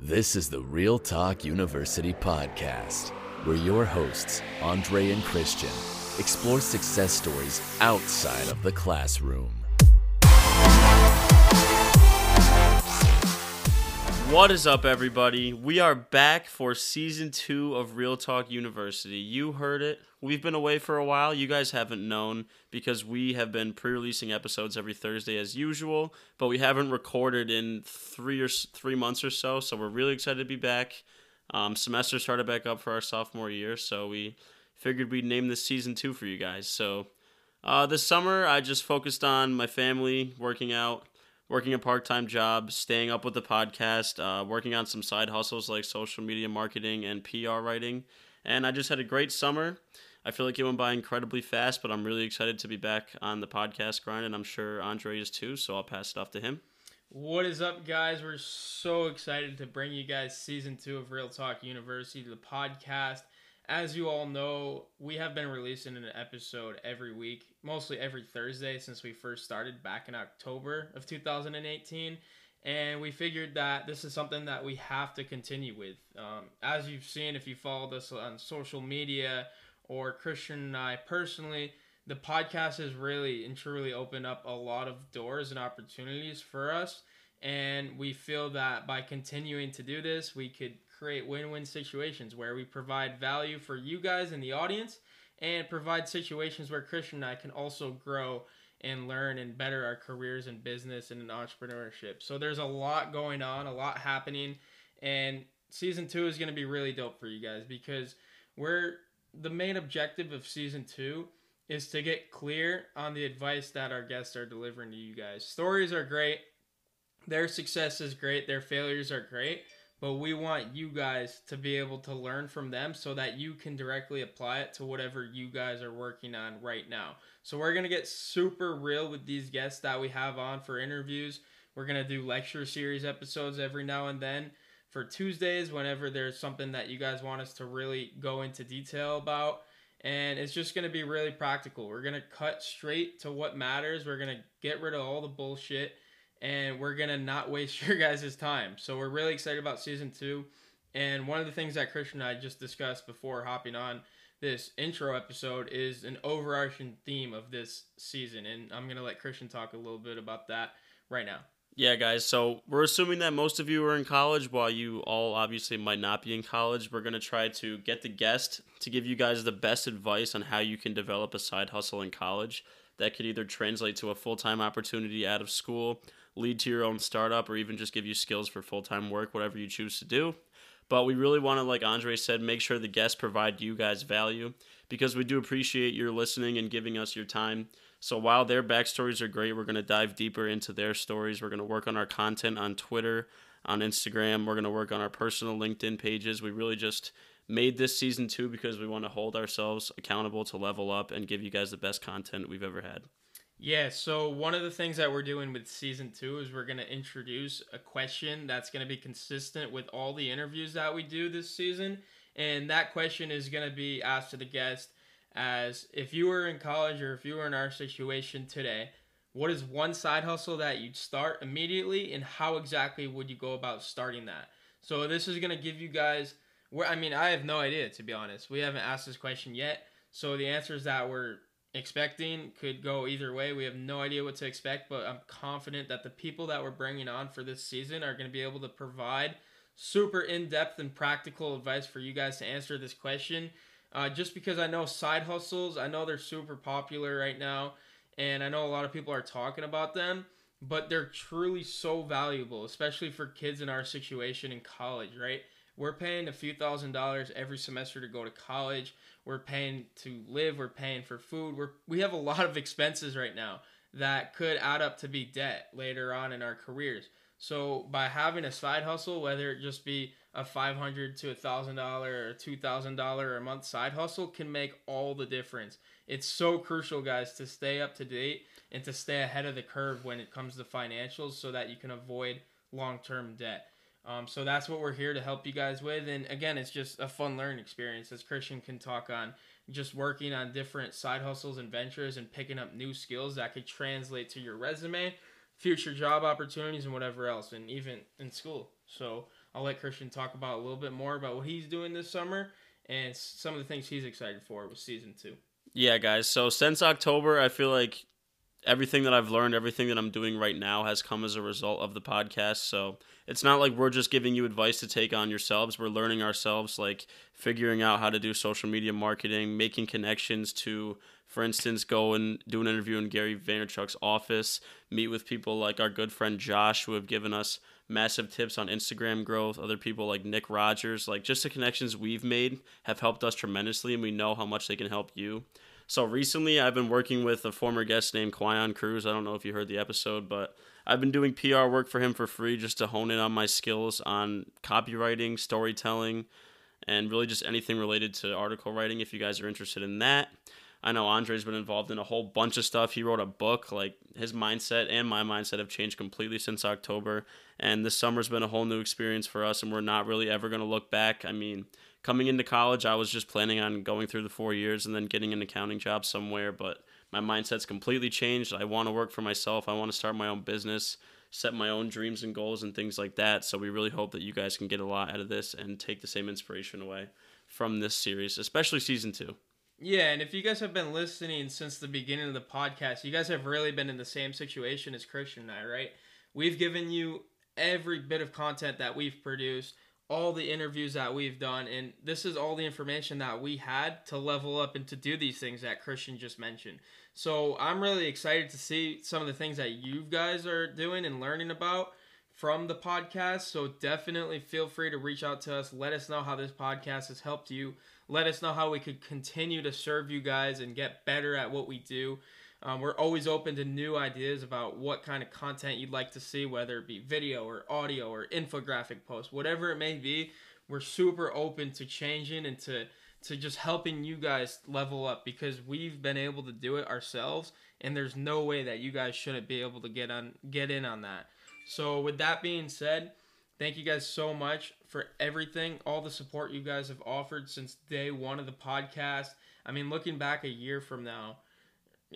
This is the Real Talk University podcast, where your hosts, Andre and Christian, explore success stories outside of the classroom. What is up, everybody? We are back for season two of Real Talk University. You heard it. We've been away for a while. You guys haven't known because we have been pre releasing episodes every Thursday as usual, but we haven't recorded in three or three months or so. So we're really excited to be back. Um, semester started back up for our sophomore year, so we figured we'd name this season two for you guys. So uh, this summer, I just focused on my family, working out working a part time job, staying up with the podcast, uh, working on some side hustles like social media marketing and PR writing. And I just had a great summer. I feel like it went by incredibly fast, but I'm really excited to be back on the podcast grind, and I'm sure Andre is too. So I'll pass it off to him. What is up, guys? We're so excited to bring you guys season two of Real Talk University, the podcast. As you all know, we have been releasing an episode every week, mostly every Thursday since we first started back in October of 2018. And we figured that this is something that we have to continue with. Um, as you've seen, if you followed us on social media or Christian and I personally, the podcast has really and truly opened up a lot of doors and opportunities for us. And we feel that by continuing to do this, we could create win-win situations where we provide value for you guys in the audience and provide situations where Christian and I can also grow and learn and better our careers in business and in entrepreneurship. So there's a lot going on, a lot happening, and season two is going to be really dope for you guys because we're the main objective of season two is to get clear on the advice that our guests are delivering to you guys. Stories are great, their success is great, their failures are great but we want you guys to be able to learn from them so that you can directly apply it to whatever you guys are working on right now. So we're going to get super real with these guests that we have on for interviews. We're going to do lecture series episodes every now and then for Tuesdays whenever there's something that you guys want us to really go into detail about. And it's just going to be really practical. We're going to cut straight to what matters. We're going to get rid of all the bullshit and we're gonna not waste your guys' time. So we're really excited about season two. And one of the things that Christian and I just discussed before hopping on this intro episode is an overarching theme of this season. And I'm gonna let Christian talk a little bit about that right now. Yeah, guys. So we're assuming that most of you are in college, while you all obviously might not be in college. We're going to try to get the guest to give you guys the best advice on how you can develop a side hustle in college that could either translate to a full time opportunity out of school lead to your own startup, or even just give you skills for full time work, whatever you choose to do. But we really want to, like Andre said, make sure the guests provide you guys value because we do appreciate your listening and giving us your time. So while their backstories are great, we're going to dive deeper into their stories. We're going to work on our content on Twitter, on Instagram. We're going to work on our personal LinkedIn pages. We really just made this season two because we want to hold ourselves accountable to level up and give you guys the best content we've ever had. Yeah, so one of the things that we're doing with season two is we're going to introduce a question that's going to be consistent with all the interviews that we do this season. And that question is going to be asked to the guest as if you were in college or if you were in our situation today, what is one side hustle that you'd start immediately and how exactly would you go about starting that? So this is going to give you guys where I mean, I have no idea to be honest. We haven't asked this question yet. So the answers that we're expecting could go either way. We have no idea what to expect, but I'm confident that the people that we're bringing on for this season are going to be able to provide super in depth and practical advice for you guys to answer this question. Uh, just because I know side hustles, I know they're super popular right now, and I know a lot of people are talking about them, but they're truly so valuable, especially for kids in our situation in college, right? We're paying a few thousand dollars every semester to go to college. We're paying to live. We're paying for food. We're we have a lot of expenses right now that could add up to be debt later on in our careers. So by having a side hustle, whether it just be a five hundred to a thousand dollar or two thousand dollar a month side hustle, can make all the difference. It's so crucial, guys, to stay up to date and to stay ahead of the curve when it comes to financials, so that you can avoid long term debt. Um, so that's what we're here to help you guys with. And again, it's just a fun learning experience, as Christian can talk on just working on different side hustles and ventures and picking up new skills that could translate to your resume, future job opportunities, and whatever else, and even in school. So I'll let Christian talk about a little bit more about what he's doing this summer and some of the things he's excited for with season two. Yeah, guys. So since October, I feel like everything that I've learned, everything that I'm doing right now has come as a result of the podcast. So it's not like we're just giving you advice to take on yourselves. We're learning ourselves, like figuring out how to do social media marketing, making connections to, for instance, go and do an interview in Gary Vaynerchuk's office, meet with people like our good friend Josh, who have given us massive tips on Instagram growth. Other people like Nick Rogers, like just the connections we've made have helped us tremendously, and we know how much they can help you. So recently, I've been working with a former guest named Quyon Cruz. I don't know if you heard the episode, but I've been doing PR work for him for free just to hone in on my skills on copywriting, storytelling, and really just anything related to article writing if you guys are interested in that. I know Andre's been involved in a whole bunch of stuff. He wrote a book. Like his mindset and my mindset have changed completely since October. And this summer's been a whole new experience for us, and we're not really ever going to look back. I mean, coming into college, I was just planning on going through the four years and then getting an accounting job somewhere. But my mindset's completely changed. I want to work for myself. I want to start my own business, set my own dreams and goals and things like that. So we really hope that you guys can get a lot out of this and take the same inspiration away from this series, especially season two. Yeah, and if you guys have been listening since the beginning of the podcast, you guys have really been in the same situation as Christian and I, right? We've given you every bit of content that we've produced all the interviews that we've done and this is all the information that we had to level up and to do these things that Christian just mentioned. So I'm really excited to see some of the things that you guys are doing and learning about from the podcast. So definitely feel free to reach out to us. Let us know how this podcast has helped you. Let us know how we could continue to serve you guys and get better at what we do. Um, we're always open to new ideas about what kind of content you'd like to see, whether it be video or audio or infographic posts, whatever it may be. We're super open to changing and to to just helping you guys level up because we've been able to do it ourselves, and there's no way that you guys shouldn't be able to get on get in on that. So with that being said, thank you guys so much for everything, all the support you guys have offered since day one of the podcast. I mean, looking back a year from now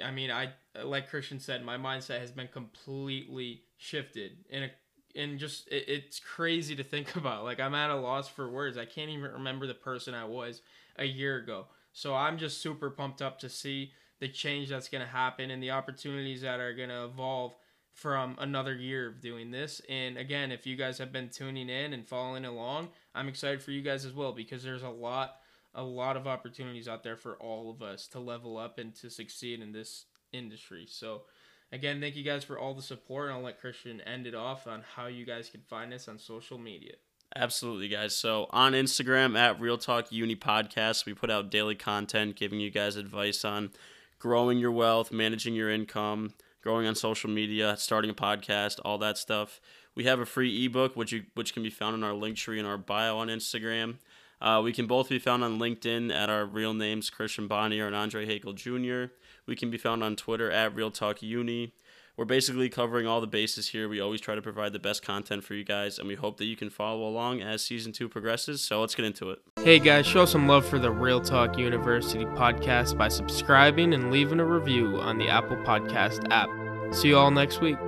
I mean, I like Christian said, my mindset has been completely shifted, and and just it, it's crazy to think about. Like I'm at a loss for words. I can't even remember the person I was a year ago. So I'm just super pumped up to see the change that's going to happen and the opportunities that are going to evolve from another year of doing this. And again, if you guys have been tuning in and following along, I'm excited for you guys as well because there's a lot a lot of opportunities out there for all of us to level up and to succeed in this industry. So, again, thank you guys for all the support. And I'll let Christian end it off on how you guys can find us on social media. Absolutely, guys. So on Instagram at Real Talk Uni Podcast, we put out daily content giving you guys advice on growing your wealth, managing your income, growing on social media, starting a podcast, all that stuff. We have a free ebook which you which can be found in our link tree in our bio on Instagram. Uh, we can both be found on LinkedIn at our real names, Christian Bonnier and Andre Haykal Jr. We can be found on Twitter at Real Talk Uni. We're basically covering all the bases here. We always try to provide the best content for you guys, and we hope that you can follow along as season two progresses. So let's get into it. Hey guys, show some love for the Real Talk University podcast by subscribing and leaving a review on the Apple Podcast app. See you all next week.